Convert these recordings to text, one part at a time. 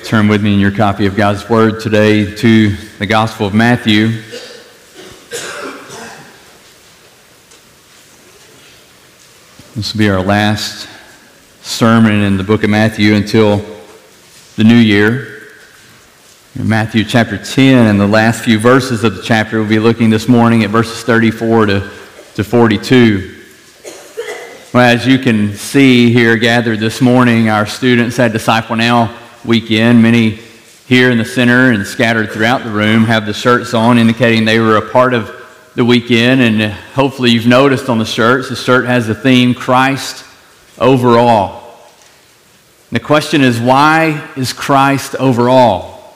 Turn with me in your copy of God's Word today to the Gospel of Matthew. This will be our last sermon in the book of Matthew until the new year. In Matthew chapter 10 and the last few verses of the chapter, we'll be looking this morning at verses 34 to, to 42. Well, as you can see here gathered this morning, our students at Disciple Now weekend. Many here in the center and scattered throughout the room have the shirts on, indicating they were a part of the weekend. And hopefully, you've noticed on the shirts, the shirt has the theme Christ overall. The question is, why is Christ overall?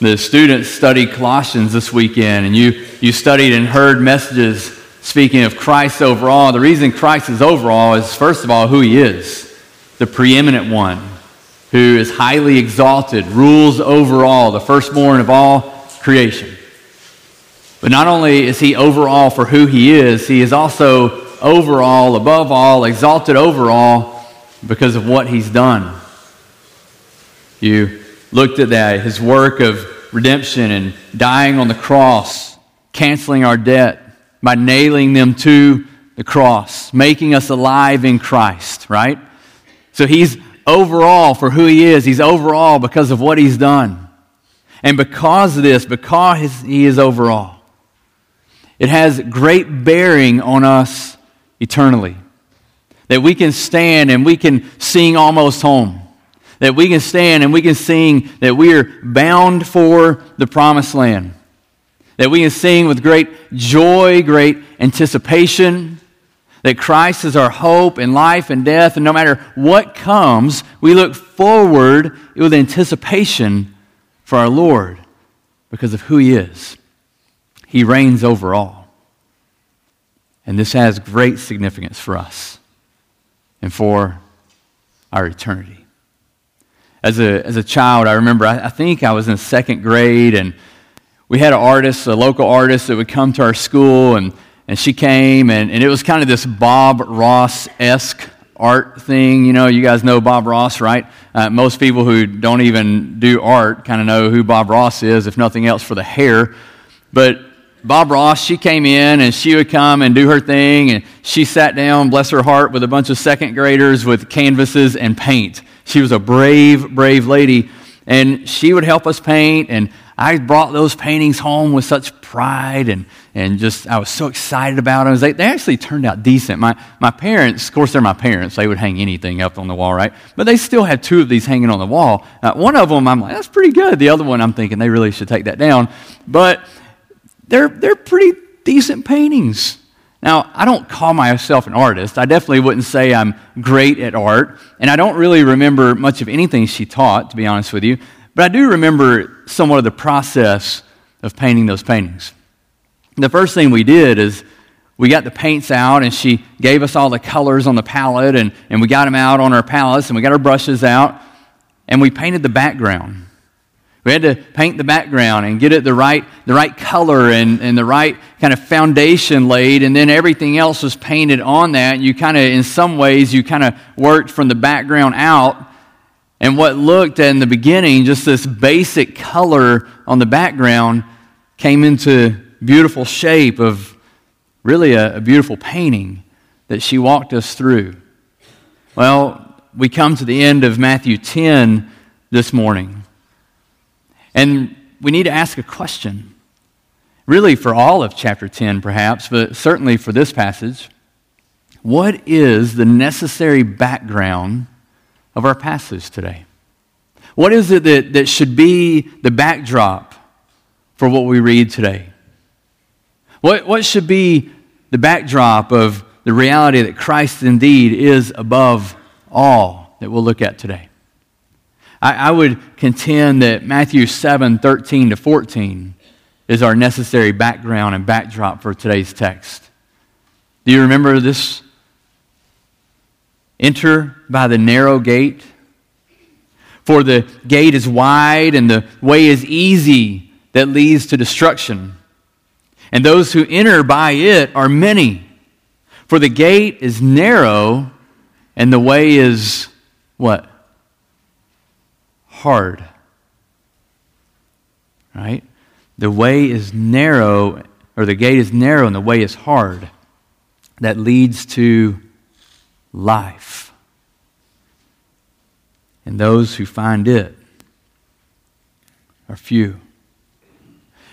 The students studied Colossians this weekend, and you, you studied and heard messages speaking of Christ overall. The reason Christ is overall is, first of all, who he is the preeminent one who is highly exalted, rules over all, the firstborn of all creation. But not only is he overall for who he is, he is also overall, above all, exalted over all because of what he's done. You looked at that, his work of redemption and dying on the cross, canceling our debt by nailing them to the cross, making us alive in Christ, right? So he's overall for who he is. He's overall because of what he's done. And because of this, because he is overall, it has great bearing on us eternally. That we can stand and we can sing almost home. That we can stand and we can sing that we are bound for the promised land. That we can sing with great joy, great anticipation, that Christ is our hope in life and death, and no matter what comes, we look forward with anticipation for our Lord because of who He is. He reigns over all. And this has great significance for us and for our eternity. As a, as a child, I remember, I, I think I was in second grade, and we had an artist, a local artist, that would come to our school, and and she came, and, and it was kind of this Bob Ross esque art thing. You know, you guys know Bob Ross, right? Uh, most people who don't even do art kind of know who Bob Ross is, if nothing else for the hair. But Bob Ross, she came in and she would come and do her thing, and she sat down, bless her heart, with a bunch of second graders with canvases and paint. She was a brave, brave lady, and she would help us paint, and I brought those paintings home with such pride and, and just, I was so excited about them. They, they actually turned out decent. My, my parents, of course, they're my parents. They would hang anything up on the wall, right? But they still had two of these hanging on the wall. Uh, one of them, I'm like, that's pretty good. The other one, I'm thinking they really should take that down. But they're, they're pretty decent paintings. Now, I don't call myself an artist. I definitely wouldn't say I'm great at art. And I don't really remember much of anything she taught, to be honest with you. But I do remember somewhat of the process of painting those paintings. The first thing we did is we got the paints out, and she gave us all the colors on the palette, and, and we got them out on our palettes, and we got our brushes out, and we painted the background. We had to paint the background and get it the right, the right color and, and the right kind of foundation laid, and then everything else was painted on that. You kind of, in some ways, you kind of worked from the background out and what looked in the beginning, just this basic color on the background, came into beautiful shape of really a, a beautiful painting that she walked us through. Well, we come to the end of Matthew 10 this morning. And we need to ask a question. Really, for all of chapter 10, perhaps, but certainly for this passage. What is the necessary background of our passage today? What is it that, that should be the backdrop for what we read today? What, what should be the backdrop of the reality that Christ indeed is above all that we'll look at today? I, I would contend that Matthew 7 13 to 14 is our necessary background and backdrop for today's text. Do you remember this Enter by the narrow gate. For the gate is wide and the way is easy that leads to destruction. And those who enter by it are many. For the gate is narrow and the way is what? hard. Right? The way is narrow, or the gate is narrow, and the way is hard. That leads to life. And those who find it are few.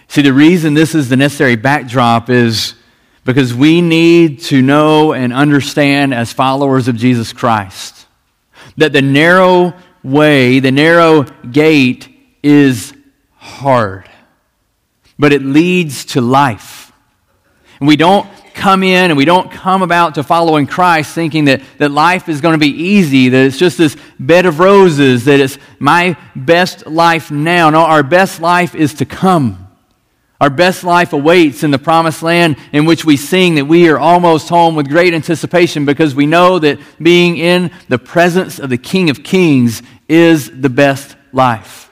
See, the reason this is the necessary backdrop is because we need to know and understand as followers of Jesus Christ that the narrow way, the narrow gate is hard, but it leads to life. And we don't come in and we don't come about to following Christ thinking that, that life is going to be easy, that it's just this bed of roses, that it's my best life now. No, our best life is to come. Our best life awaits in the promised land in which we sing that we are almost home with great anticipation because we know that being in the presence of the King of Kings is the best life.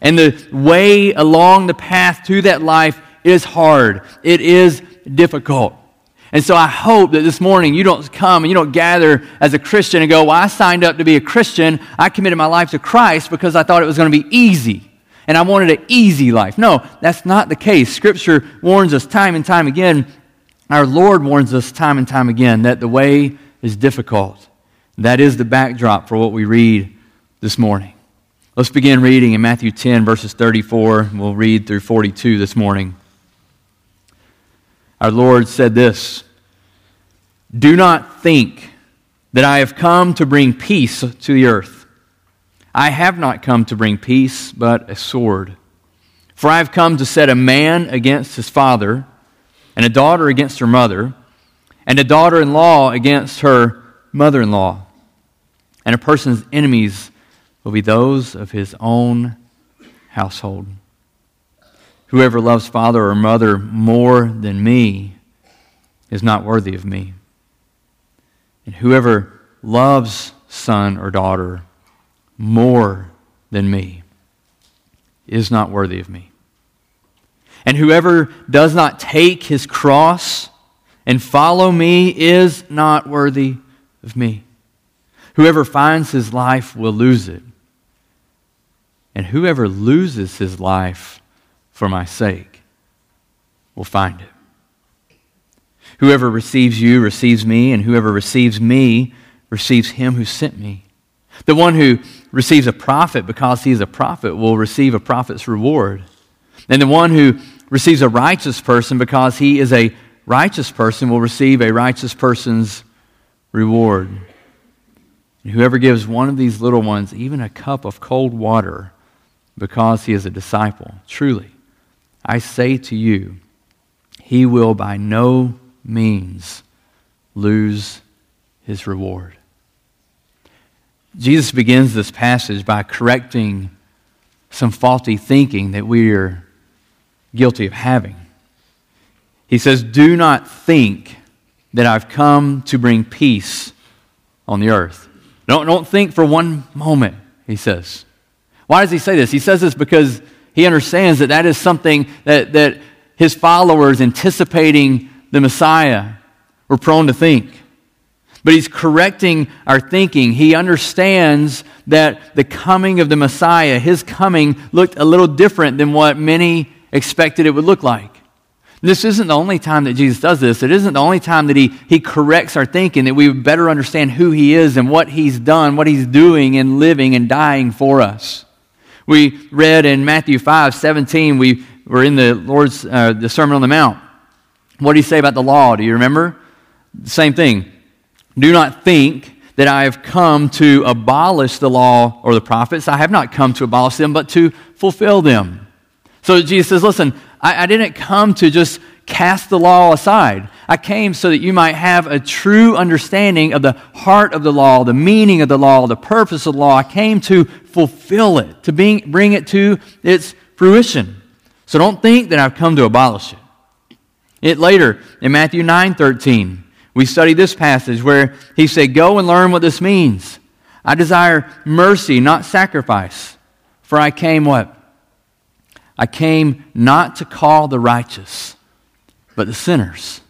And the way along the path to that life is hard. It is difficult. And so I hope that this morning you don't come and you don't gather as a Christian and go, Well, I signed up to be a Christian. I committed my life to Christ because I thought it was going to be easy and I wanted an easy life. No, that's not the case. Scripture warns us time and time again. Our Lord warns us time and time again that the way is difficult. That is the backdrop for what we read this morning. Let's begin reading in Matthew 10, verses 34. We'll read through 42 this morning. Our Lord said this Do not think that I have come to bring peace to the earth. I have not come to bring peace, but a sword. For I have come to set a man against his father, and a daughter against her mother, and a daughter in law against her mother in law. And a person's enemies will be those of his own household. Whoever loves father or mother more than me is not worthy of me. And whoever loves son or daughter more than me is not worthy of me. And whoever does not take his cross and follow me is not worthy of me. Whoever finds his life will lose it. And whoever loses his life for my sake will find it. Whoever receives you receives me, and whoever receives me receives him who sent me. The one who receives a prophet because he is a prophet will receive a prophet's reward. And the one who receives a righteous person because he is a righteous person will receive a righteous person's reward. And whoever gives one of these little ones even a cup of cold water because he is a disciple, truly, I say to you, he will by no means lose his reward. Jesus begins this passage by correcting some faulty thinking that we are guilty of having. He says, Do not think that I've come to bring peace on the earth. Don't, don't think for one moment, he says. Why does he say this? He says this because he understands that that is something that, that his followers, anticipating the Messiah, were prone to think. But he's correcting our thinking. He understands that the coming of the Messiah, his coming, looked a little different than what many expected it would look like. This isn't the only time that Jesus does this. It isn't the only time that he, he corrects our thinking, that we better understand who he is and what he's done, what he's doing and living and dying for us. We read in Matthew 5 17, we were in the Lord's uh, the Sermon on the Mount. What did he say about the law? Do you remember? Same thing. Do not think that I have come to abolish the law or the prophets. I have not come to abolish them, but to fulfill them. So Jesus says, Listen, I, I didn't come to just cast the law aside. I came so that you might have a true understanding of the heart of the law, the meaning of the law, the purpose of the law. I came to fulfill it, to bring, bring it to its fruition. So don't think that I've come to abolish it. It later in Matthew 9 13. We study this passage where he said, Go and learn what this means. I desire mercy, not sacrifice. For I came what? I came not to call the righteous, but the sinners.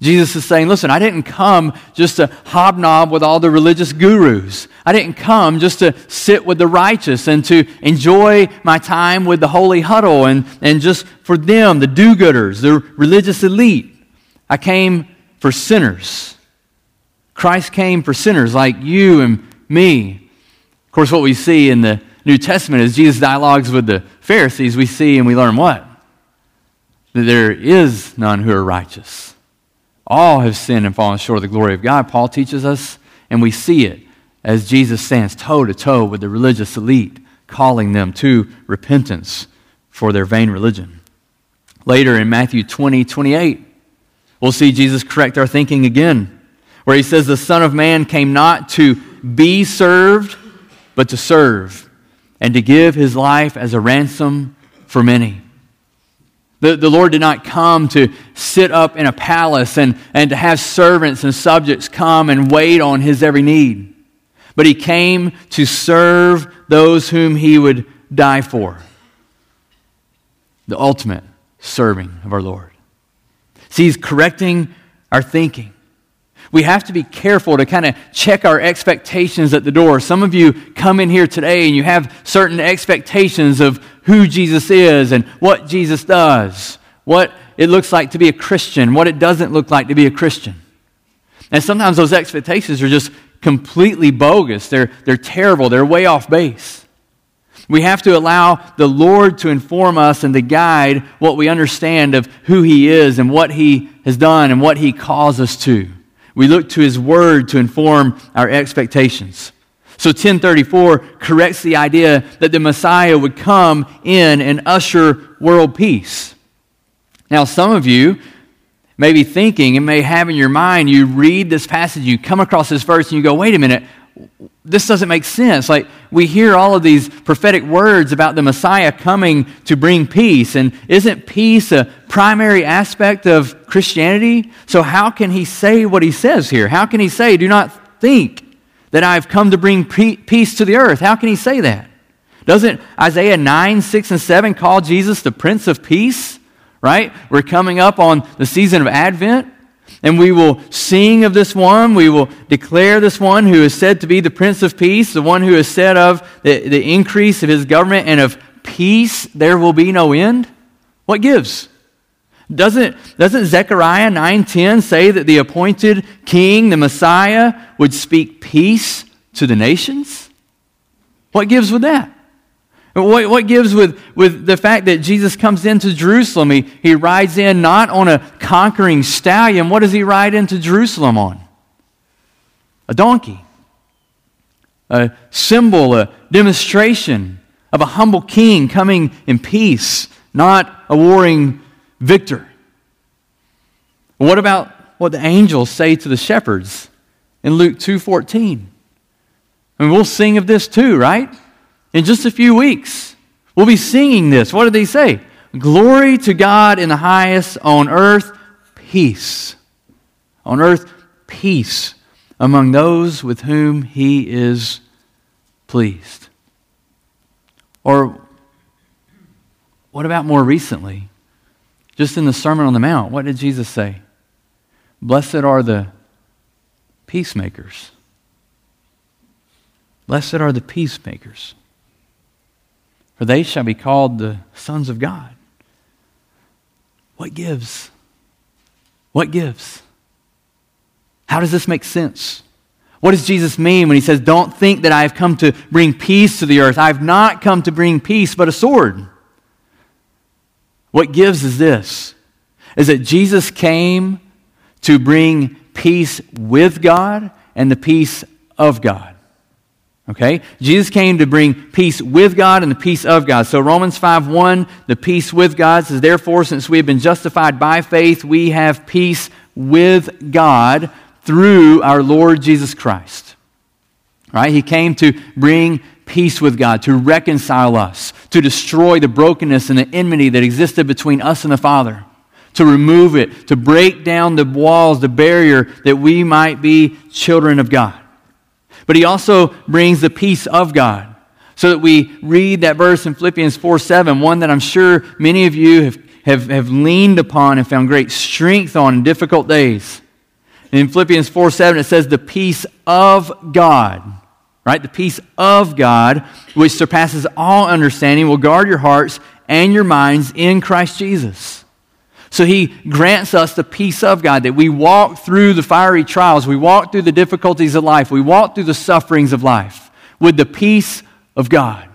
Jesus is saying, listen, I didn't come just to hobnob with all the religious gurus. I didn't come just to sit with the righteous and to enjoy my time with the holy huddle and, and just for them, the do gooders, the religious elite. I came for sinners. Christ came for sinners like you and me. Of course, what we see in the New Testament is Jesus' dialogues with the Pharisees. We see and we learn what? That there is none who are righteous all have sinned and fallen short of the glory of God, Paul teaches us, and we see it as Jesus stands toe to toe with the religious elite, calling them to repentance for their vain religion. Later in Matthew 20, 28, we'll see Jesus correct our thinking again, where he says, The Son of Man came not to be served, but to serve, and to give his life as a ransom for many. The, the Lord did not come to sit up in a palace and, and to have servants and subjects come and wait on his every need. But he came to serve those whom he would die for. The ultimate serving of our Lord. See, he's correcting our thinking. We have to be careful to kind of check our expectations at the door. Some of you come in here today and you have certain expectations of who Jesus is and what Jesus does, what it looks like to be a Christian, what it doesn't look like to be a Christian. And sometimes those expectations are just completely bogus. They're, they're terrible. They're way off base. We have to allow the Lord to inform us and to guide what we understand of who He is and what He has done and what He calls us to. We look to His Word to inform our expectations. So 1034 corrects the idea that the Messiah would come in and usher world peace. Now, some of you may be thinking and may have in your mind, you read this passage, you come across this verse, and you go, wait a minute, this doesn't make sense. Like, we hear all of these prophetic words about the Messiah coming to bring peace, and isn't peace a primary aspect of Christianity? So, how can he say what he says here? How can he say, do not think that I've come to bring peace to the earth. How can he say that? Doesn't Isaiah 9, 6, and 7 call Jesus the Prince of Peace? Right? We're coming up on the season of Advent, and we will sing of this one. We will declare this one who is said to be the Prince of Peace, the one who is said of the, the increase of his government and of peace there will be no end. What gives? Doesn't, doesn't Zechariah 9.10 say that the appointed king, the Messiah, would speak peace to the nations? What gives with that? What, what gives with, with the fact that Jesus comes into Jerusalem? He, he rides in not on a conquering stallion. What does he ride into Jerusalem on? A donkey. A symbol, a demonstration of a humble king coming in peace, not a warring victor. What about what the angels say to the shepherds in Luke 2:14? I mean, we'll sing of this too, right? In just a few weeks. We'll be singing this. What did they say? Glory to God in the highest, on earth, peace. On earth, peace among those with whom he is pleased. Or what about more recently? Just in the Sermon on the Mount, what did Jesus say? Blessed are the peacemakers. Blessed are the peacemakers, for they shall be called the sons of God. What gives? What gives? How does this make sense? What does Jesus mean when he says, Don't think that I have come to bring peace to the earth? I have not come to bring peace, but a sword. What gives is this is that Jesus came to bring peace with God and the peace of God. Okay? Jesus came to bring peace with God and the peace of God. So Romans 5 1, the peace with God says, Therefore, since we have been justified by faith, we have peace with God through our Lord Jesus Christ. Right? He came to bring peace with God, to reconcile us, to destroy the brokenness and the enmity that existed between us and the Father, to remove it, to break down the walls, the barrier that we might be children of God. But he also brings the peace of God. So that we read that verse in Philippians 4 7, one that I'm sure many of you have, have, have leaned upon and found great strength on in difficult days. In Philippians 4 7, it says, The peace of God, right? The peace of God, which surpasses all understanding, will guard your hearts and your minds in Christ Jesus. So he grants us the peace of God that we walk through the fiery trials, we walk through the difficulties of life, we walk through the sufferings of life with the peace of God.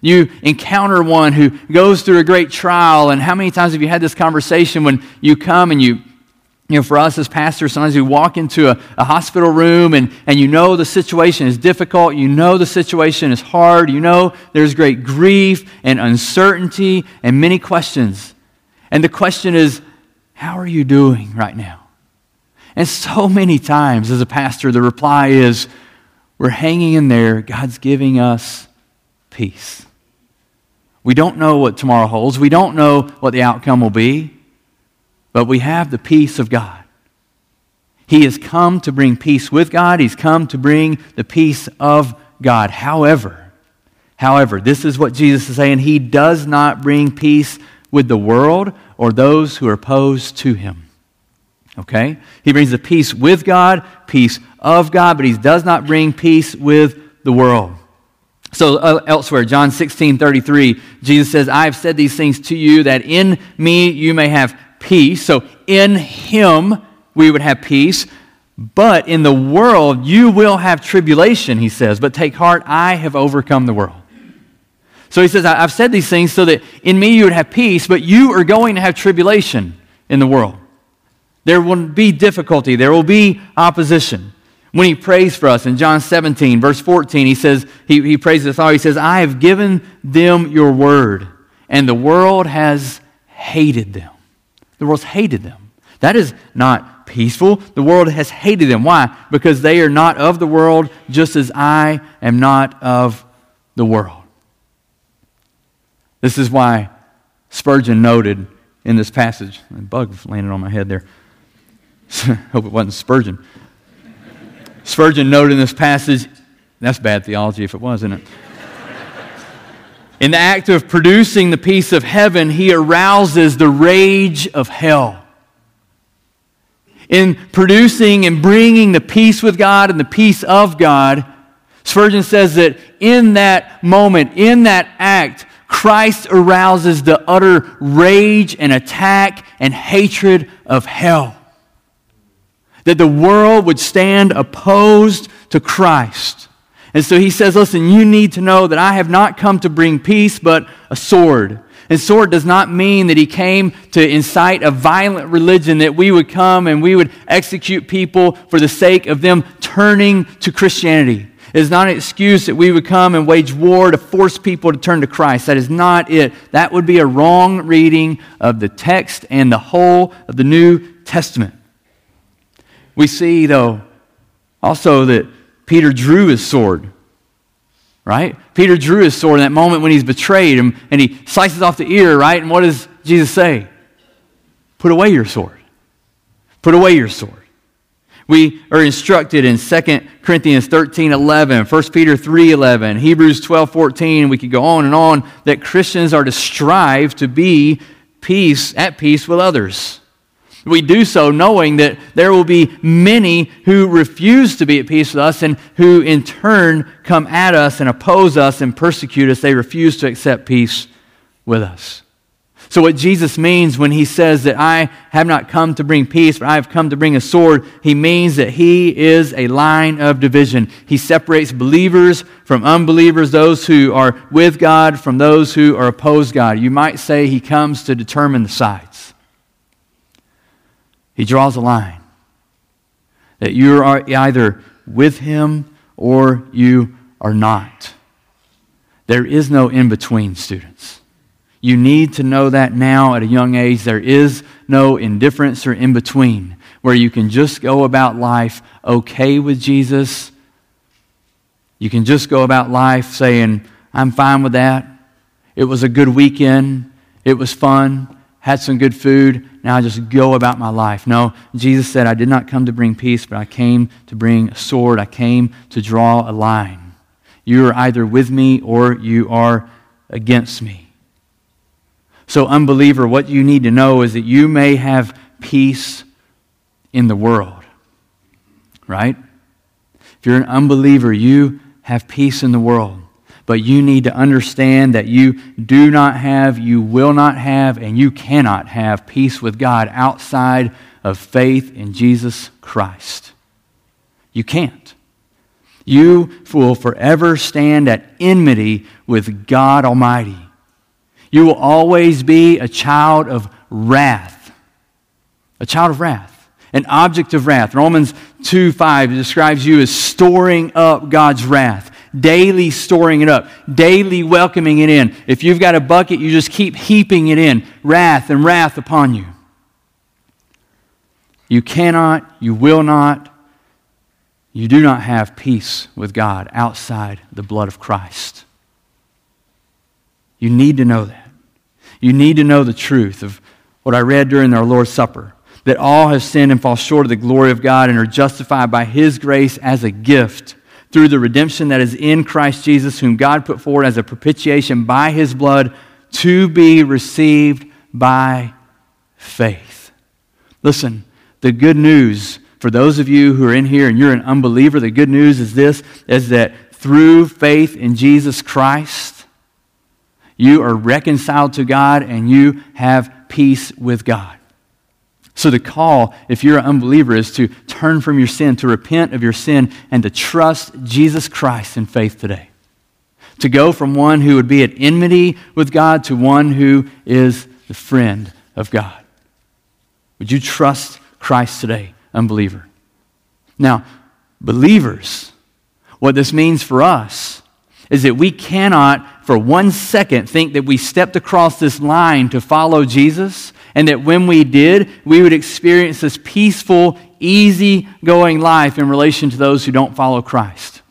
You encounter one who goes through a great trial, and how many times have you had this conversation when you come and you, you know, for us as pastors, sometimes we walk into a, a hospital room and, and you know the situation is difficult, you know the situation is hard, you know there's great grief and uncertainty and many questions. And the question is, how are you doing right now? And so many times as a pastor, the reply is, we're hanging in there. God's giving us peace. We don't know what tomorrow holds. We don't know what the outcome will be, but we have the peace of God. He has come to bring peace with God. He's come to bring the peace of God. However, however, this is what Jesus is saying. He does not bring peace with the world or those who are opposed to him. Okay? He brings the peace with God, peace of God, but he does not bring peace with the world. So uh, elsewhere, John 16, 33, Jesus says, I have said these things to you that in me you may have peace. So in him we would have peace. But in the world you will have tribulation, he says. But take heart, I have overcome the world. So he says, I've said these things so that in me you would have peace, but you are going to have tribulation in the world. There will be difficulty, there will be opposition. When he prays for us in John 17, verse 14, he says, he, he prays the Father, he says, I have given them your word, and the world has hated them. The world's hated them. That is not peaceful. The world has hated them. Why? Because they are not of the world, just as I am not of the world. This is why Spurgeon noted in this passage, a bug landed on my head there. Hope it wasn't Spurgeon. Spurgeon noted in this passage, that's bad theology if it was, isn't it? In the act of producing the peace of heaven, he arouses the rage of hell. In producing and bringing the peace with God and the peace of God, Spurgeon says that in that moment, in that act, Christ arouses the utter rage and attack and hatred of hell. That the world would stand opposed to Christ. And so he says, Listen, you need to know that I have not come to bring peace, but a sword. And sword does not mean that he came to incite a violent religion, that we would come and we would execute people for the sake of them turning to Christianity. It is not an excuse that we would come and wage war to force people to turn to Christ. That is not it. That would be a wrong reading of the text and the whole of the New Testament. We see, though, also that Peter drew his sword, right? Peter drew his sword in that moment when he's betrayed him and he slices off the ear, right? And what does Jesus say? Put away your sword. Put away your sword. We are instructed in 2 Corinthians 13 11, 1 Peter 3 11, Hebrews 12 14, we could go on and on, that Christians are to strive to be peace, at peace with others. We do so knowing that there will be many who refuse to be at peace with us and who in turn come at us and oppose us and persecute us. They refuse to accept peace with us. So, what Jesus means when he says that I have not come to bring peace, but I have come to bring a sword, he means that he is a line of division. He separates believers from unbelievers, those who are with God from those who are opposed God. You might say he comes to determine the sides. He draws a line that you are either with him or you are not. There is no in between, students. You need to know that now at a young age. There is no indifference or in between where you can just go about life okay with Jesus. You can just go about life saying, I'm fine with that. It was a good weekend. It was fun. Had some good food. Now I just go about my life. No, Jesus said, I did not come to bring peace, but I came to bring a sword. I came to draw a line. You are either with me or you are against me. So, unbeliever, what you need to know is that you may have peace in the world, right? If you're an unbeliever, you have peace in the world. But you need to understand that you do not have, you will not have, and you cannot have peace with God outside of faith in Jesus Christ. You can't. You will forever stand at enmity with God Almighty. You will always be a child of wrath. A child of wrath. An object of wrath. Romans 2 5 describes you as storing up God's wrath. Daily storing it up. Daily welcoming it in. If you've got a bucket, you just keep heaping it in. Wrath and wrath upon you. You cannot, you will not, you do not have peace with God outside the blood of Christ. You need to know that. You need to know the truth of what I read during our Lord's Supper that all have sinned and fall short of the glory of God and are justified by His grace as a gift through the redemption that is in Christ Jesus, whom God put forward as a propitiation by His blood to be received by faith. Listen, the good news for those of you who are in here and you're an unbeliever, the good news is this is that through faith in Jesus Christ, you are reconciled to God and you have peace with God. So, the call, if you're an unbeliever, is to turn from your sin, to repent of your sin, and to trust Jesus Christ in faith today. To go from one who would be at enmity with God to one who is the friend of God. Would you trust Christ today, unbeliever? Now, believers, what this means for us is that we cannot for one second think that we stepped across this line to follow Jesus and that when we did, we would experience this peaceful, easy going life in relation to those who don't follow Christ.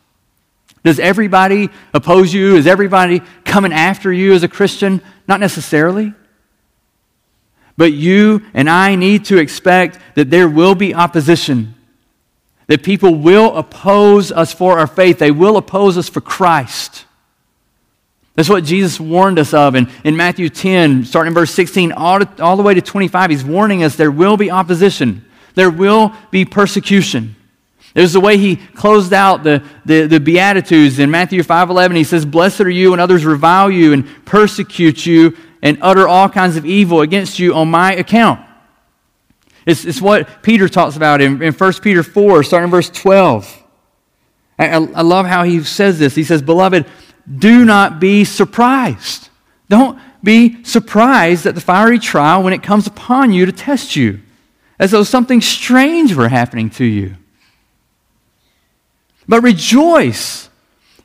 Does everybody oppose you? Is everybody coming after you as a Christian? Not necessarily. But you and I need to expect that there will be opposition, that people will oppose us for our faith, they will oppose us for Christ. That's what Jesus warned us of in, in Matthew 10, starting in verse 16, all, to, all the way to 25. He's warning us there will be opposition, there will be persecution. There's the way he closed out the, the, the Beatitudes in Matthew 5.11. He says, Blessed are you when others revile you and persecute you and utter all kinds of evil against you on my account. It's, it's what Peter talks about in, in 1 Peter 4, starting in verse 12. I, I love how he says this. He says, Beloved, do not be surprised. Don't be surprised at the fiery trial when it comes upon you to test you, as though something strange were happening to you. But rejoice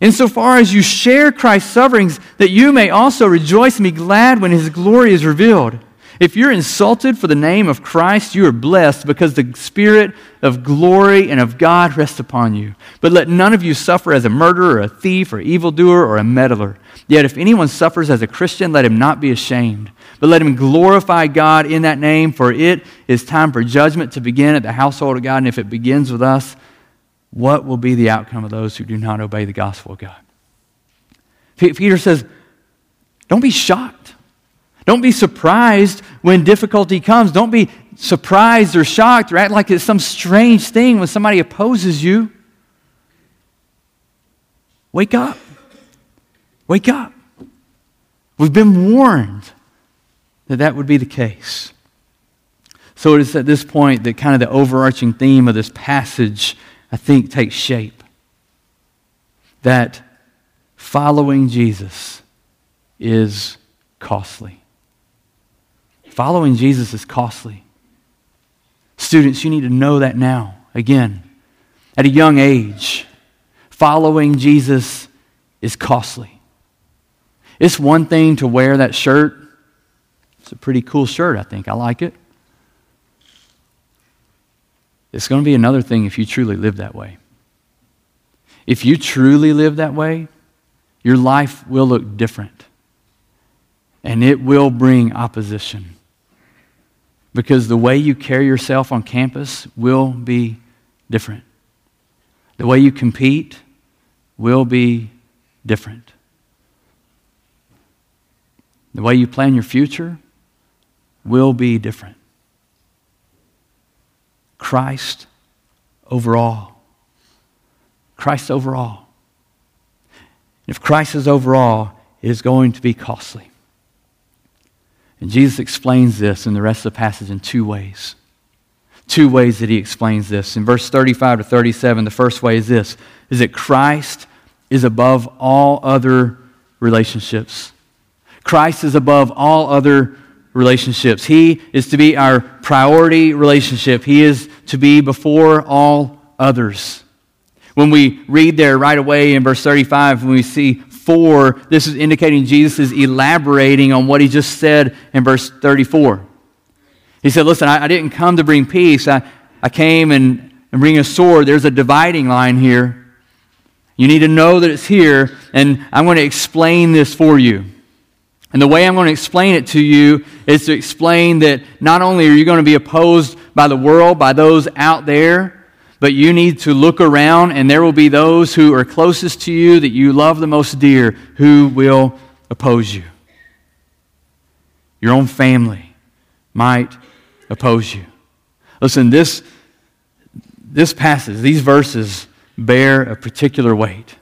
insofar as you share Christ's sufferings, that you may also rejoice and be glad when his glory is revealed. If you're insulted for the name of Christ, you are blessed because the Spirit of glory and of God rests upon you. But let none of you suffer as a murderer, a thief, or evildoer, or a meddler. Yet if anyone suffers as a Christian, let him not be ashamed, but let him glorify God in that name, for it is time for judgment to begin at the household of God. And if it begins with us, what will be the outcome of those who do not obey the gospel of God? Peter says, Don't be shocked. Don't be surprised when difficulty comes. Don't be surprised or shocked or act like it's some strange thing when somebody opposes you. Wake up. Wake up. We've been warned that that would be the case. So it is at this point that kind of the overarching theme of this passage, I think, takes shape. That following Jesus is costly. Following Jesus is costly. Students, you need to know that now. Again, at a young age, following Jesus is costly. It's one thing to wear that shirt. It's a pretty cool shirt, I think. I like it. It's going to be another thing if you truly live that way. If you truly live that way, your life will look different. And it will bring opposition because the way you carry yourself on campus will be different. The way you compete will be different. The way you plan your future will be different. Christ overall. Christ overall. If Christ is overall, it is going to be costly. And Jesus explains this in the rest of the passage in two ways. Two ways that he explains this. In verse 35 to 37, the first way is this is that Christ is above all other relationships. Christ is above all other relationships. He is to be our priority relationship. He is to be before all others. When we read there right away in verse 35, when we see for, this is indicating Jesus is elaborating on what he just said in verse 34. He said, Listen, I, I didn't come to bring peace. I, I came and, and bring a sword. There's a dividing line here. You need to know that it's here, and I'm going to explain this for you. And the way I'm going to explain it to you is to explain that not only are you going to be opposed by the world, by those out there, but you need to look around, and there will be those who are closest to you that you love the most dear who will oppose you. Your own family might oppose you. Listen, this, this passage, these verses bear a particular weight.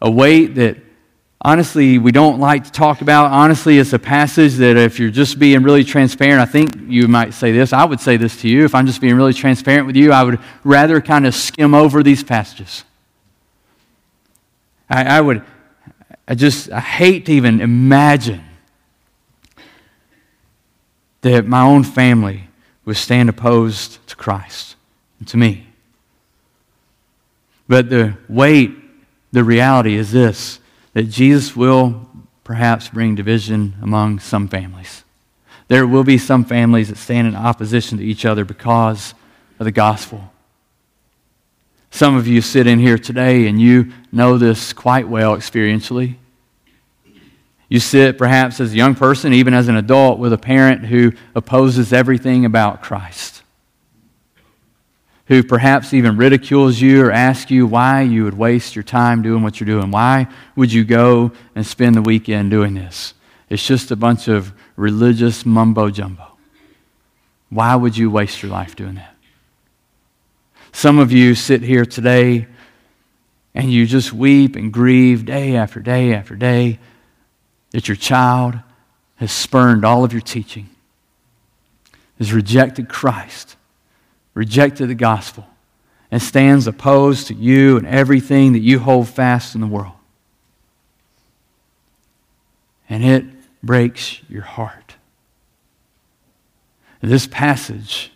A weight that honestly we don't like to talk about. Honestly, it's a passage that if you're just being really transparent, I think you might say this. I would say this to you. If I'm just being really transparent with you, I would rather kind of skim over these passages. I, I would, I just, I hate to even imagine that my own family would stand opposed to Christ and to me. But the weight, the reality is this that Jesus will perhaps bring division among some families. There will be some families that stand in opposition to each other because of the gospel. Some of you sit in here today and you know this quite well experientially. You sit perhaps as a young person, even as an adult, with a parent who opposes everything about Christ who perhaps even ridicules you or asks you why you would waste your time doing what you're doing. Why would you go and spend the weekend doing this? It's just a bunch of religious mumbo jumbo. Why would you waste your life doing that? Some of you sit here today and you just weep and grieve day after day after day that your child has spurned all of your teaching, has rejected Christ rejected the gospel and stands opposed to you and everything that you hold fast in the world. And it breaks your heart. This passage,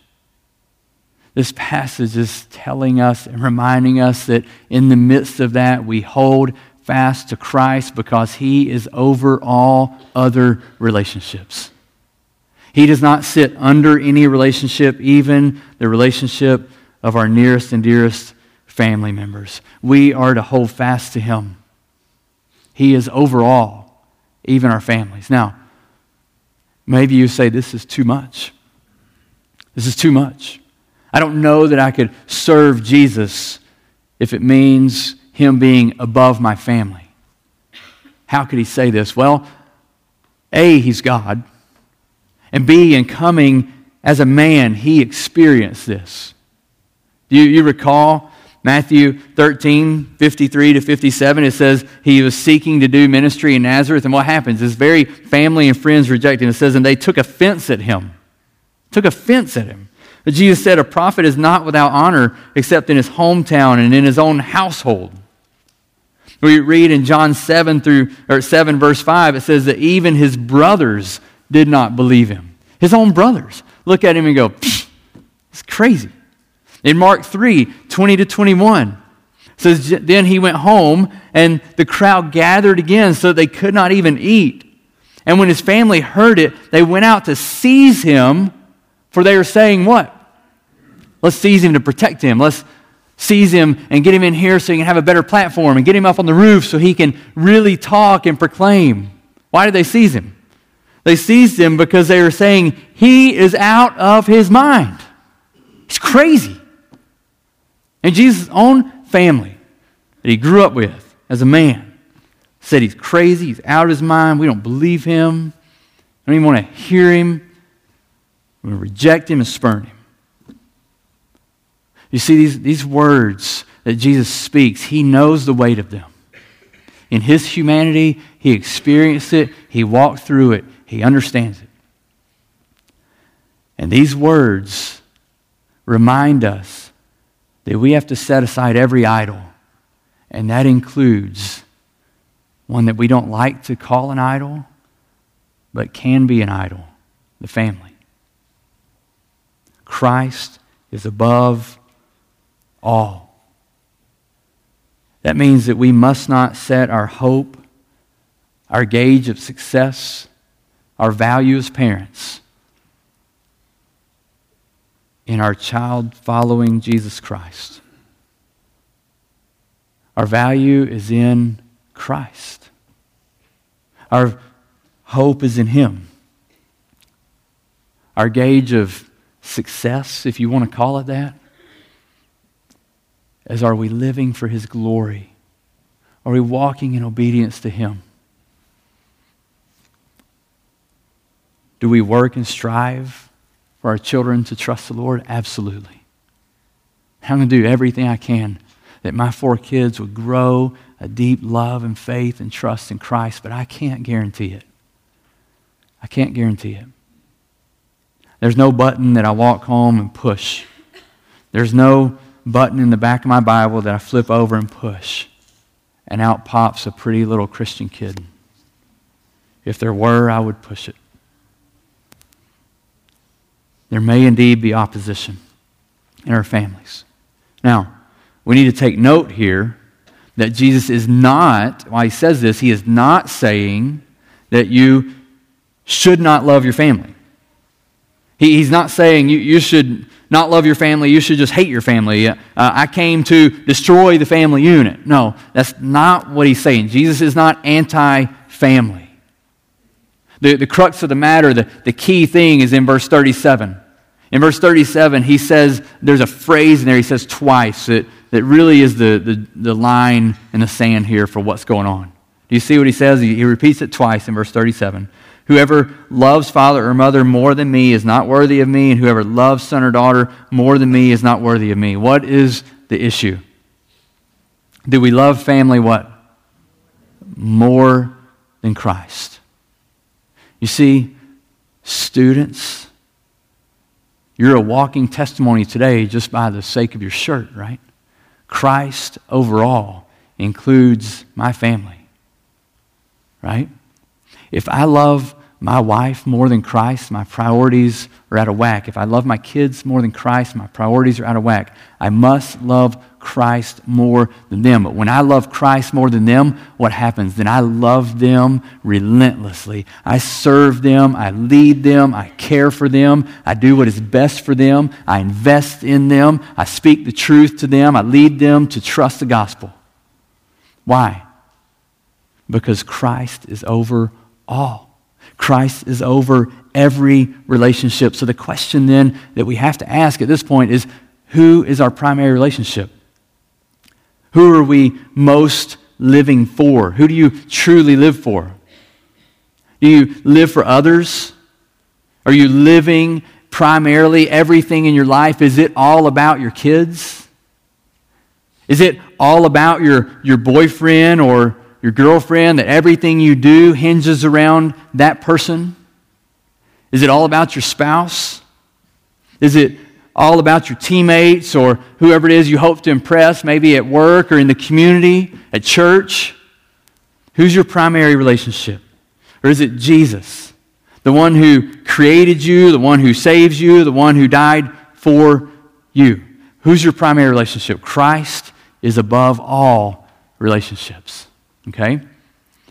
this passage is telling us and reminding us that in the midst of that, we hold fast to Christ because He is over all other relationships. He does not sit under any relationship, even the relationship of our nearest and dearest family members. We are to hold fast to Him. He is over all, even our families. Now, maybe you say, This is too much. This is too much. I don't know that I could serve Jesus if it means Him being above my family. How could He say this? Well, A, He's God. And B, in coming as a man, he experienced this. Do you, you recall Matthew 13, 53 to 57? It says he was seeking to do ministry in Nazareth. And what happens? His very family and friends reject him. It says, and they took offense at him. Took offense at him. But Jesus said, A prophet is not without honor except in his hometown and in his own household. We read in John 7 through or 7 verse 5, it says that even his brothers did not believe him. His own brothers look at him and go, it's crazy. In Mark 3 20 to 21, says, Then he went home, and the crowd gathered again so they could not even eat. And when his family heard it, they went out to seize him, for they were saying, What? Let's seize him to protect him. Let's seize him and get him in here so he can have a better platform and get him up on the roof so he can really talk and proclaim. Why did they seize him? They seized him because they were saying, He is out of his mind. He's crazy. And Jesus' own family that he grew up with as a man said he's crazy, he's out of his mind, we don't believe him, I don't even want to hear him. We reject him and spurn him. You see, these, these words that Jesus speaks, he knows the weight of them. In his humanity, he experienced it, he walked through it, he understands it. And these words remind us that we have to set aside every idol, and that includes one that we don't like to call an idol, but can be an idol the family. Christ is above all. That means that we must not set our hope, our gauge of success, our value as parents in our child following Jesus Christ. Our value is in Christ. Our hope is in Him. Our gauge of success, if you want to call it that, is are we living for His glory? Are we walking in obedience to Him? Do we work and strive for our children to trust the Lord? Absolutely. I'm going to do everything I can that my four kids would grow a deep love and faith and trust in Christ, but I can't guarantee it. I can't guarantee it. There's no button that I walk home and push. There's no button in the back of my Bible that I flip over and push, and out pops a pretty little Christian kid. If there were, I would push it. There may indeed be opposition in our families. Now, we need to take note here that Jesus is not, while he says this, he is not saying that you should not love your family. He, he's not saying you, you should not love your family, you should just hate your family. Uh, I came to destroy the family unit. No, that's not what he's saying. Jesus is not anti family. The, the crux of the matter, the, the key thing is in verse 37. In verse 37, he says, there's a phrase in there, he says twice, that, that really is the, the, the line in the sand here for what's going on. Do you see what he says? He, he repeats it twice in verse 37. Whoever loves father or mother more than me is not worthy of me, and whoever loves son or daughter more than me is not worthy of me. What is the issue? Do we love family what? More than Christ. You see, students, you're a walking testimony today just by the sake of your shirt, right? Christ overall includes my family, right? If I love my wife more than Christ, my priorities are out of whack. If I love my kids more than Christ, my priorities are out of whack. I must love Christ more than them. But when I love Christ more than them, what happens? Then I love them relentlessly. I serve them, I lead them, I care for them, I do what is best for them, I invest in them, I speak the truth to them, I lead them to trust the gospel. Why? Because Christ is over all. Christ is over every relationship. So the question then that we have to ask at this point is who is our primary relationship? Who are we most living for? Who do you truly live for? Do you live for others? Are you living primarily everything in your life? Is it all about your kids? Is it all about your, your boyfriend or your girlfriend, that everything you do hinges around that person? Is it all about your spouse? Is it all about your teammates or whoever it is you hope to impress, maybe at work or in the community, at church? Who's your primary relationship? Or is it Jesus, the one who created you, the one who saves you, the one who died for you? Who's your primary relationship? Christ is above all relationships. Okay?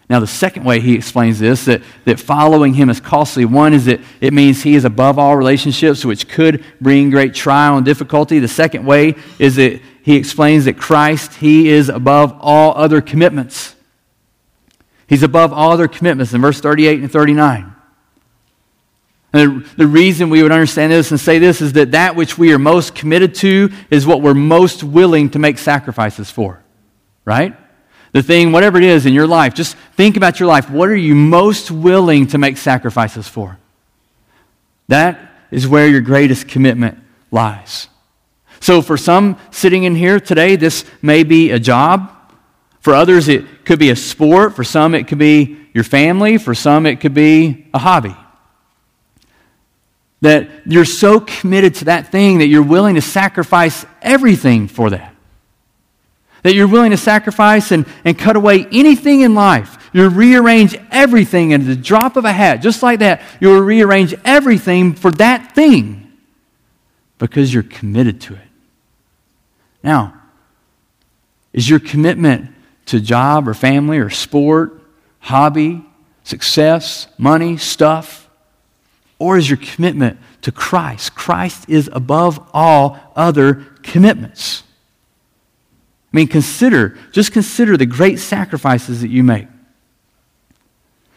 Now, the second way he explains this, that, that following him is costly, one is that it means he is above all relationships, which could bring great trial and difficulty. The second way is that he explains that Christ, he is above all other commitments. He's above all other commitments in verse 38 and 39. And the, the reason we would understand this and say this is that that which we are most committed to is what we're most willing to make sacrifices for, right? the thing, whatever it is in your life, just think about your life. What are you most willing to make sacrifices for? That is where your greatest commitment lies. So, for some sitting in here today, this may be a job. For others, it could be a sport. For some, it could be your family. For some, it could be a hobby. That you're so committed to that thing that you're willing to sacrifice everything for that. That you're willing to sacrifice and, and cut away anything in life. You'll rearrange everything in the drop of a hat. Just like that, you'll rearrange everything for that thing because you're committed to it. Now, is your commitment to job or family or sport, hobby, success, money, stuff? Or is your commitment to Christ? Christ is above all other commitments. I mean, consider, just consider the great sacrifices that you make.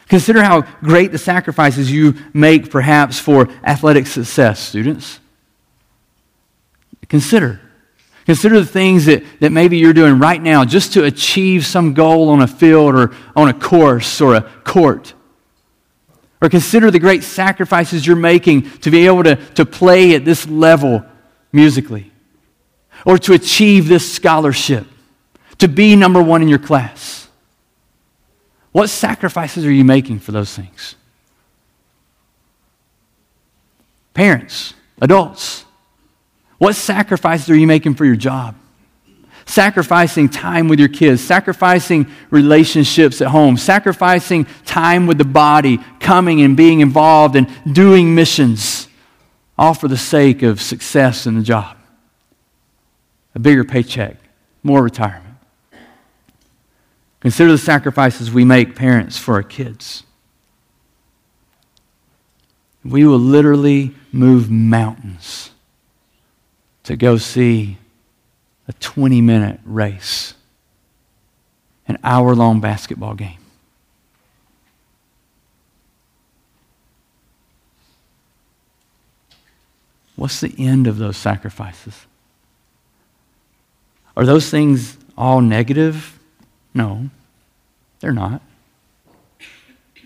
Consider how great the sacrifices you make, perhaps, for athletic success, students. Consider. Consider the things that, that maybe you're doing right now just to achieve some goal on a field or on a course or a court. Or consider the great sacrifices you're making to be able to, to play at this level musically. Or to achieve this scholarship. To be number one in your class. What sacrifices are you making for those things? Parents, adults, what sacrifices are you making for your job? Sacrificing time with your kids, sacrificing relationships at home, sacrificing time with the body, coming and being involved and doing missions, all for the sake of success in the job. A bigger paycheck, more retirement. Consider the sacrifices we make, parents, for our kids. We will literally move mountains to go see a 20 minute race, an hour long basketball game. What's the end of those sacrifices? Are those things all negative? No, they're not. I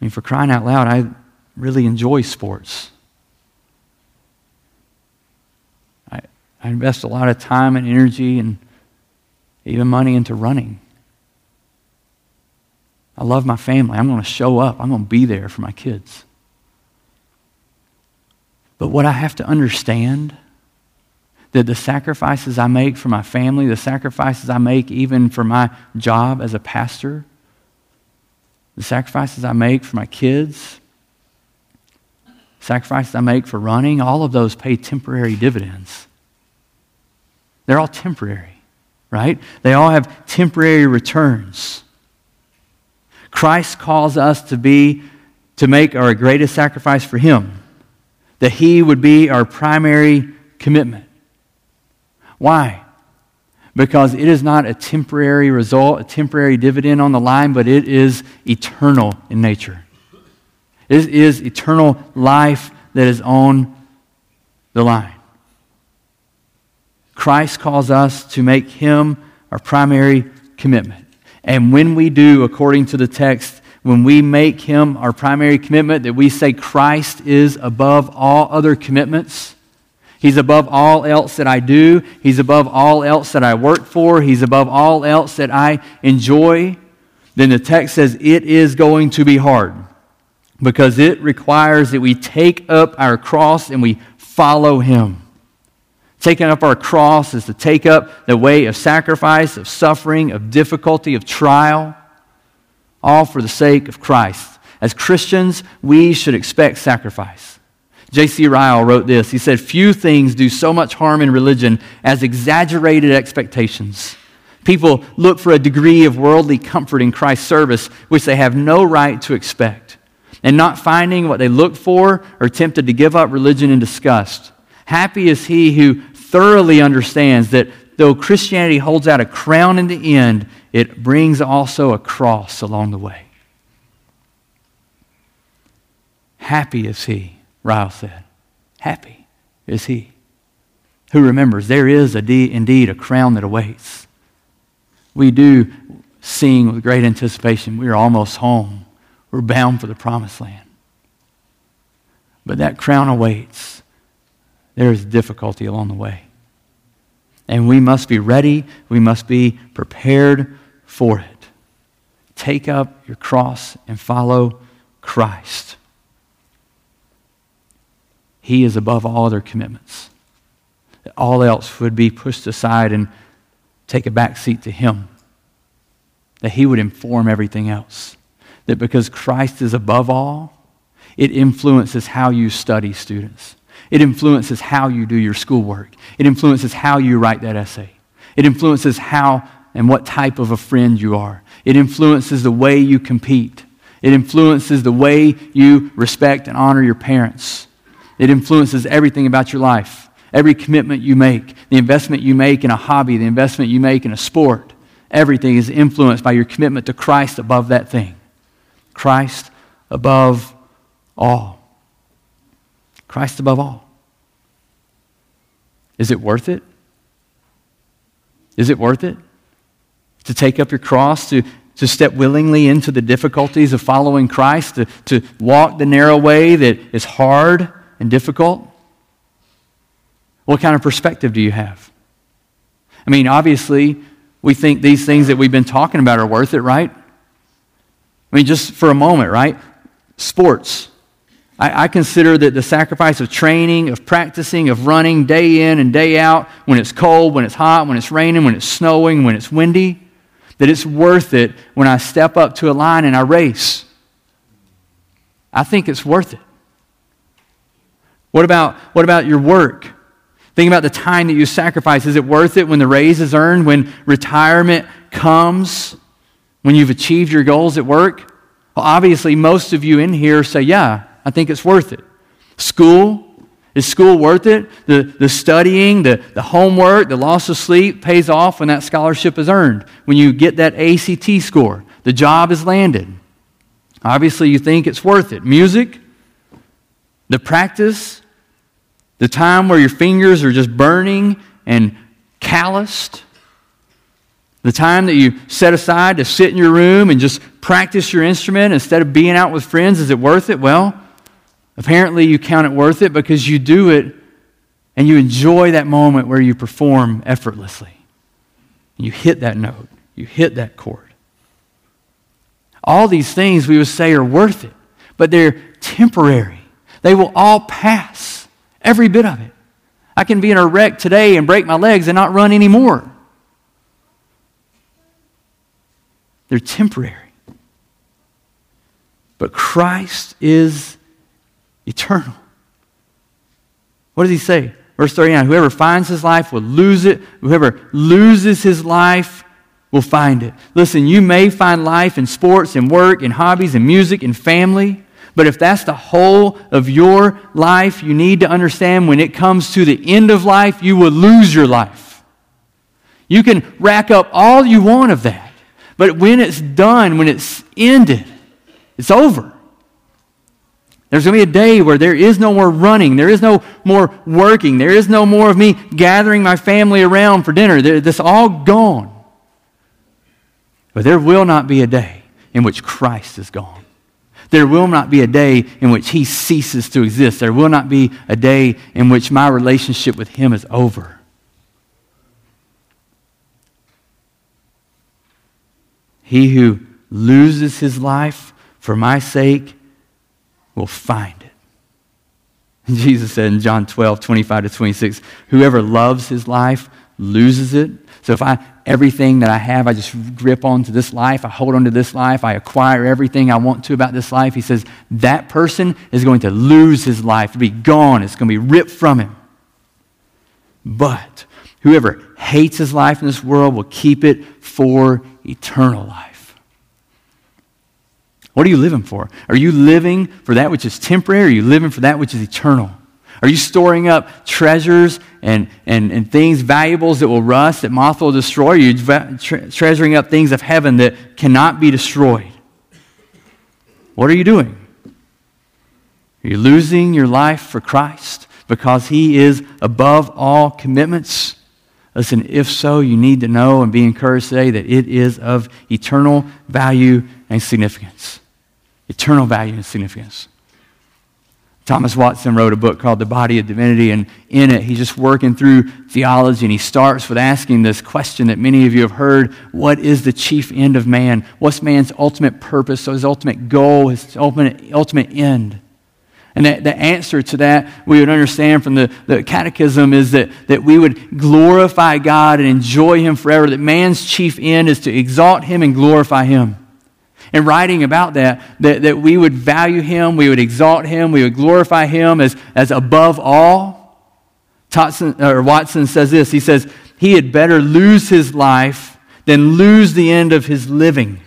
mean, for crying out loud, I really enjoy sports. I invest a lot of time and energy and even money into running. I love my family. I'm going to show up. I'm going to be there for my kids. But what I have to understand that the sacrifices I make for my family, the sacrifices I make even for my job as a pastor, the sacrifices I make for my kids, sacrifices I make for running, all of those pay temporary dividends. They're all temporary, right? They all have temporary returns. Christ calls us to be to make our greatest sacrifice for him, that he would be our primary commitment. Why? Because it is not a temporary result, a temporary dividend on the line, but it is eternal in nature. It is eternal life that is on the line. Christ calls us to make him our primary commitment. And when we do, according to the text, when we make him our primary commitment, that we say Christ is above all other commitments, He's above all else that I do. He's above all else that I work for. He's above all else that I enjoy. Then the text says it is going to be hard because it requires that we take up our cross and we follow Him. Taking up our cross is to take up the way of sacrifice, of suffering, of difficulty, of trial, all for the sake of Christ. As Christians, we should expect sacrifice. J.C. Ryle wrote this. He said, Few things do so much harm in religion as exaggerated expectations. People look for a degree of worldly comfort in Christ's service, which they have no right to expect. And not finding what they look for, are tempted to give up religion in disgust. Happy is he who thoroughly understands that though Christianity holds out a crown in the end, it brings also a cross along the way. Happy is he, Ryle said. Happy is he who remembers there is a de- indeed a crown that awaits. We do sing with great anticipation. We are almost home. We're bound for the promised land. but that crown awaits. There is difficulty along the way. And we must be ready, we must be prepared for it. Take up your cross and follow Christ. He is above all other commitments. That All else would be pushed aside and take a back seat to Him. That He would inform everything else. That because Christ is above all, it influences how you study, students. It influences how you do your schoolwork. It influences how you write that essay. It influences how and what type of a friend you are. It influences the way you compete. It influences the way you respect and honor your parents. It influences everything about your life. Every commitment you make, the investment you make in a hobby, the investment you make in a sport, everything is influenced by your commitment to Christ above that thing. Christ above all. Christ above all. Is it worth it? Is it worth it? To take up your cross, to, to step willingly into the difficulties of following Christ, to, to walk the narrow way that is hard and difficult? What kind of perspective do you have? I mean, obviously, we think these things that we've been talking about are worth it, right? I mean, just for a moment, right? Sports. I, I, consider that the sacrifice of training, of practicing, of running day in and day out, when it's cold, when it's hot, when it's raining, when it's snowing, when it's windy, that it's worth it when I step up to a line and I race. I think it's worth it. What about, what about your work? Think about the time that you sacrifice. Is it worth it when the raise is earned, when retirement comes, when you've achieved your goals at work? Well, obviously, most of you in here say, yeah, I think it's worth it. School, is school worth it? The, the studying, the, the homework, the loss of sleep pays off when that scholarship is earned, when you get that ACT score. The job is landed. Obviously, you think it's worth it. Music, the practice, the time where your fingers are just burning and calloused, the time that you set aside to sit in your room and just practice your instrument instead of being out with friends, is it worth it? Well, Apparently, you count it worth it because you do it and you enjoy that moment where you perform effortlessly. You hit that note, you hit that chord. All these things we would say are worth it, but they're temporary. They will all pass, every bit of it. I can be in a wreck today and break my legs and not run anymore. They're temporary. But Christ is eternal. What does he say? Verse 39 Whoever finds his life will lose it. Whoever loses his life will find it. Listen, you may find life in sports and work and hobbies and music and family, but if that's the whole of your life, you need to understand when it comes to the end of life, you will lose your life. You can rack up all you want of that, but when it's done, when it's ended, it's over. There's going to be a day where there is no more running. There is no more working. There is no more of me gathering my family around for dinner. This all gone. But there will not be a day in which Christ is gone. There will not be a day in which he ceases to exist. There will not be a day in which my relationship with him is over. He who loses his life for my sake will find it. Jesus said in John 12, 25 to 26, whoever loves his life loses it. So if I everything that I have, I just grip onto this life, I hold onto this life, I acquire everything I want to about this life, he says that person is going to lose his life, be gone, it's going to be ripped from him. But whoever hates his life in this world will keep it for eternal life. What are you living for? Are you living for that which is temporary? Or are you living for that which is eternal? Are you storing up treasures and, and, and things, valuables that will rust, that moth will destroy? Are you tre- treasuring up things of heaven that cannot be destroyed? What are you doing? Are you losing your life for Christ because He is above all commitments? Listen, if so, you need to know and be encouraged today that it is of eternal value and significance eternal value and significance. Thomas Watson wrote a book called The Body of Divinity, and in it, he's just working through theology, and he starts with asking this question that many of you have heard What is the chief end of man? What's man's ultimate purpose, so his ultimate goal, his ultimate, ultimate end? And that, the answer to that we would understand from the, the catechism is that, that we would glorify God and enjoy Him forever, that man's chief end is to exalt Him and glorify Him and writing about that, that, that we would value him, we would exalt him, we would glorify him as, as above all. Totson, or Watson says this He says, He had better lose his life than lose the end of his living.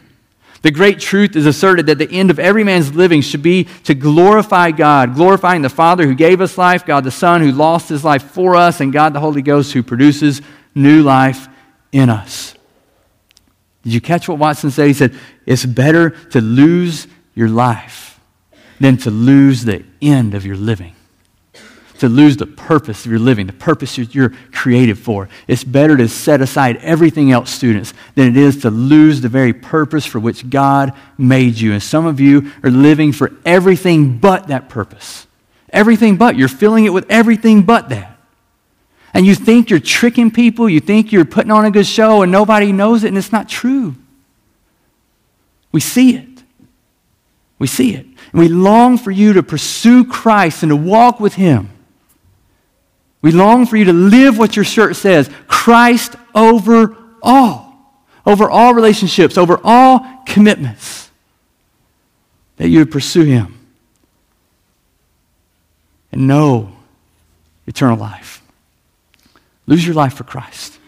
The great truth is asserted that the end of every man's living should be to glorify God, glorifying the Father who gave us life, God the Son who lost his life for us, and God the Holy Ghost who produces new life in us. Did you catch what Watson said? He said, It's better to lose your life than to lose the end of your living, to lose the purpose of your living, the purpose you're created for. It's better to set aside everything else, students, than it is to lose the very purpose for which God made you. And some of you are living for everything but that purpose. Everything but. You're filling it with everything but that. And you think you're tricking people, you think you're putting on a good show, and nobody knows it, and it's not true. We see it. We see it. And we long for you to pursue Christ and to walk with Him. We long for you to live what your shirt says Christ over all, over all relationships, over all commitments. That you would pursue Him and know eternal life. Lose your life for Christ.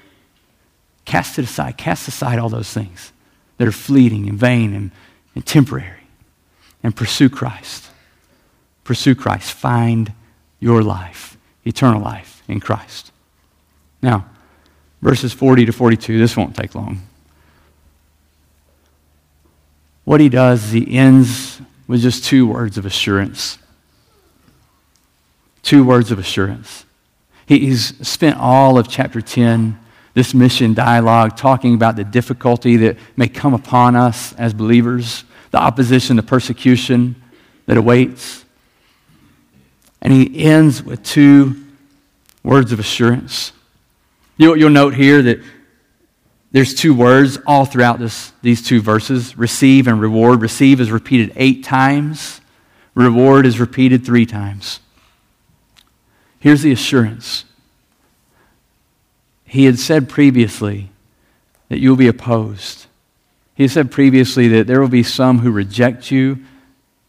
Cast it aside. Cast aside all those things that are fleeting and vain and, and temporary. And pursue Christ. Pursue Christ. Find your life, eternal life in Christ. Now, verses 40 to 42, this won't take long. What he does is he ends with just two words of assurance. Two words of assurance. He's spent all of chapter 10, this mission dialogue, talking about the difficulty that may come upon us as believers, the opposition, the persecution that awaits. And he ends with two words of assurance. You'll, you'll note here that there's two words all throughout this, these two verses receive and reward. Receive is repeated eight times, reward is repeated three times. Here's the assurance. He had said previously that you will be opposed. He said previously that there will be some who reject you,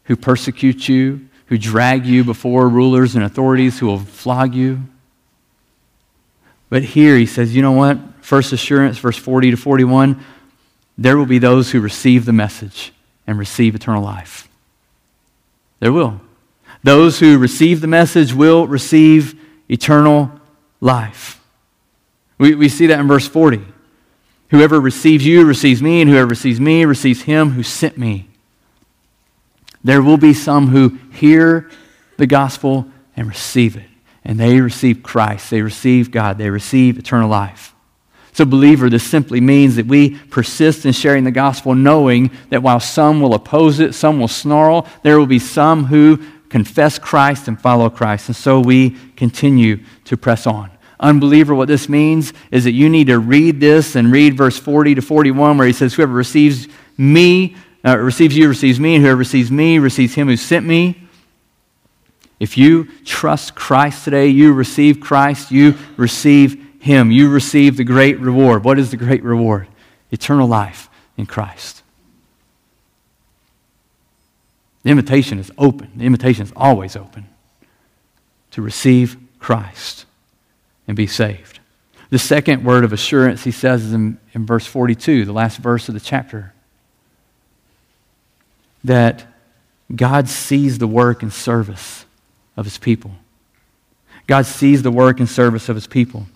who persecute you, who drag you before rulers and authorities, who will flog you. But here he says, you know what? First assurance, verse 40 to 41 there will be those who receive the message and receive eternal life. There will. Those who receive the message will receive eternal life. We, we see that in verse 40. Whoever receives you receives me, and whoever receives me receives him who sent me. There will be some who hear the gospel and receive it. And they receive Christ. They receive God. They receive eternal life. So, believer, this simply means that we persist in sharing the gospel, knowing that while some will oppose it, some will snarl, there will be some who confess Christ and follow Christ. And so we continue to press on. Unbeliever, what this means is that you need to read this and read verse 40 to 41, where he says, Whoever receives me, uh, receives you, receives me, and whoever receives me, receives him who sent me. If you trust Christ today, you receive Christ, you receive him, you receive the great reward. What is the great reward? Eternal life in Christ. The invitation is open. The invitation is always open to receive Christ and be saved. The second word of assurance he says is in, in verse 42, the last verse of the chapter, that God sees the work and service of his people. God sees the work and service of his people.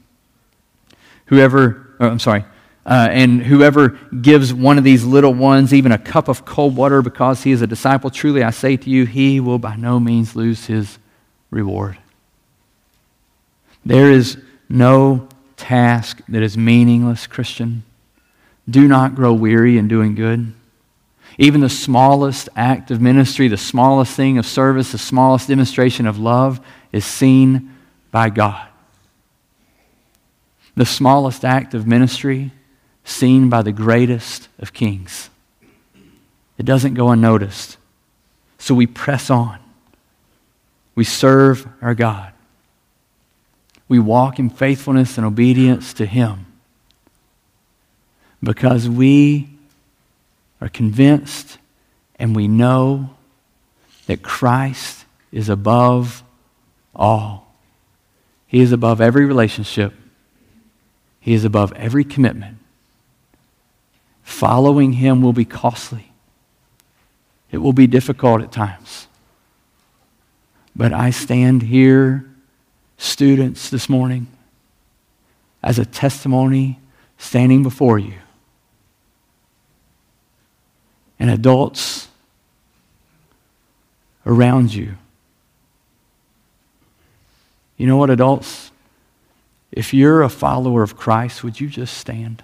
Whoever, oh, I'm sorry, uh, and whoever gives one of these little ones even a cup of cold water because he is a disciple, truly I say to you, he will by no means lose his reward. There is no task that is meaningless, Christian. Do not grow weary in doing good. Even the smallest act of ministry, the smallest thing of service, the smallest demonstration of love is seen by God. The smallest act of ministry seen by the greatest of kings. It doesn't go unnoticed. So we press on. We serve our God. We walk in faithfulness and obedience to Him because we are convinced and we know that Christ is above all. He is above every relationship, He is above every commitment. Following Him will be costly, it will be difficult at times. But I stand here, students, this morning, as a testimony standing before you and adults around you. You know what, adults? If you're a follower of Christ, would you just stand?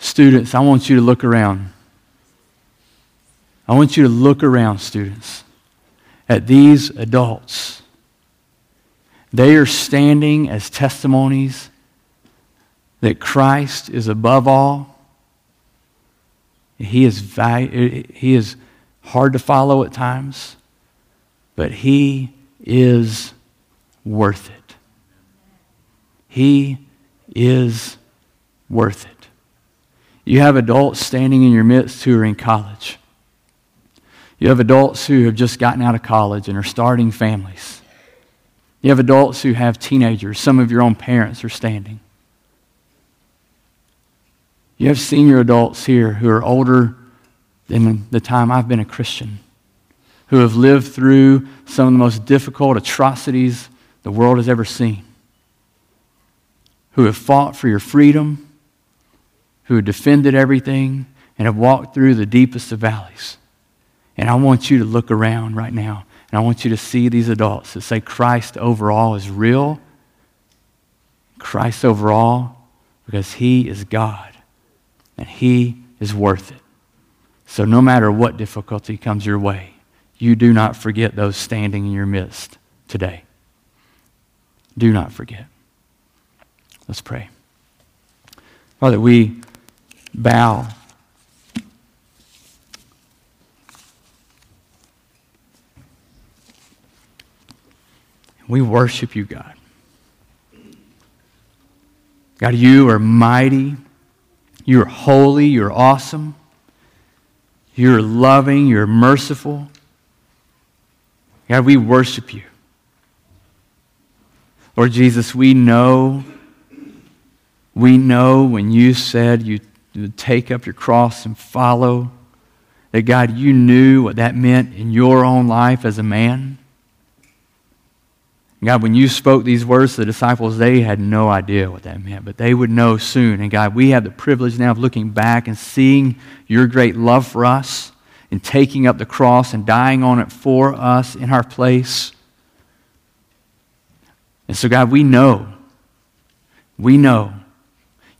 Students, I want you to look around. I want you to look around, students, at these adults they are standing as testimonies that Christ is above all. He is, he is hard to follow at times, but He is worth it. He is worth it. You have adults standing in your midst who are in college. You have adults who have just gotten out of college and are starting families. You have adults who have teenagers. Some of your own parents are standing. You have senior adults here who are older than the time I've been a Christian, who have lived through some of the most difficult atrocities the world has ever seen, who have fought for your freedom, who have defended everything, and have walked through the deepest of valleys. And I want you to look around right now and I want you to see these adults that say Christ overall is real. Christ overall because he is God and he is worth it. So no matter what difficulty comes your way, you do not forget those standing in your midst today. Do not forget. Let's pray. Father, we bow We worship you, God. God, you are mighty. You are holy. You're awesome. You're loving. You're merciful. God, we worship you. Lord Jesus, we know, we know when you said you would take up your cross and follow, that God, you knew what that meant in your own life as a man. God, when you spoke these words to the disciples, they had no idea what that meant, but they would know soon. And God, we have the privilege now of looking back and seeing your great love for us and taking up the cross and dying on it for us in our place. And so, God, we know, we know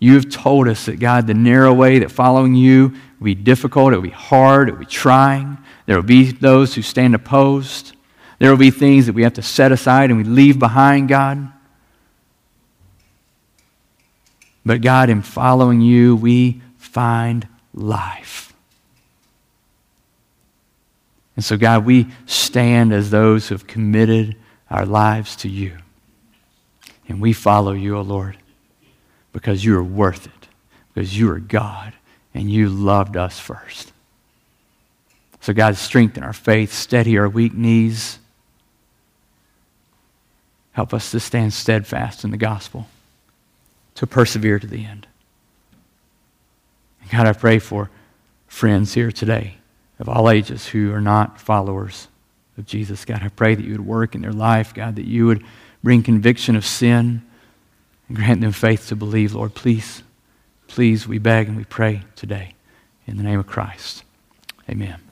you have told us that, God, the narrow way that following you will be difficult, it will be hard, it will be trying. There will be those who stand opposed. There will be things that we have to set aside and we leave behind, God. But God, in following you, we find life. And so, God, we stand as those who have committed our lives to you. And we follow you, O oh Lord, because you are worth it, because you are God and you loved us first. So, God, strengthen our faith, steady our weak knees. Help us to stand steadfast in the gospel, to persevere to the end. And God, I pray for friends here today of all ages who are not followers of Jesus. God, I pray that you would work in their life, God, that you would bring conviction of sin grant them faith to believe. Lord, please, please, we beg and we pray today in the name of Christ. Amen.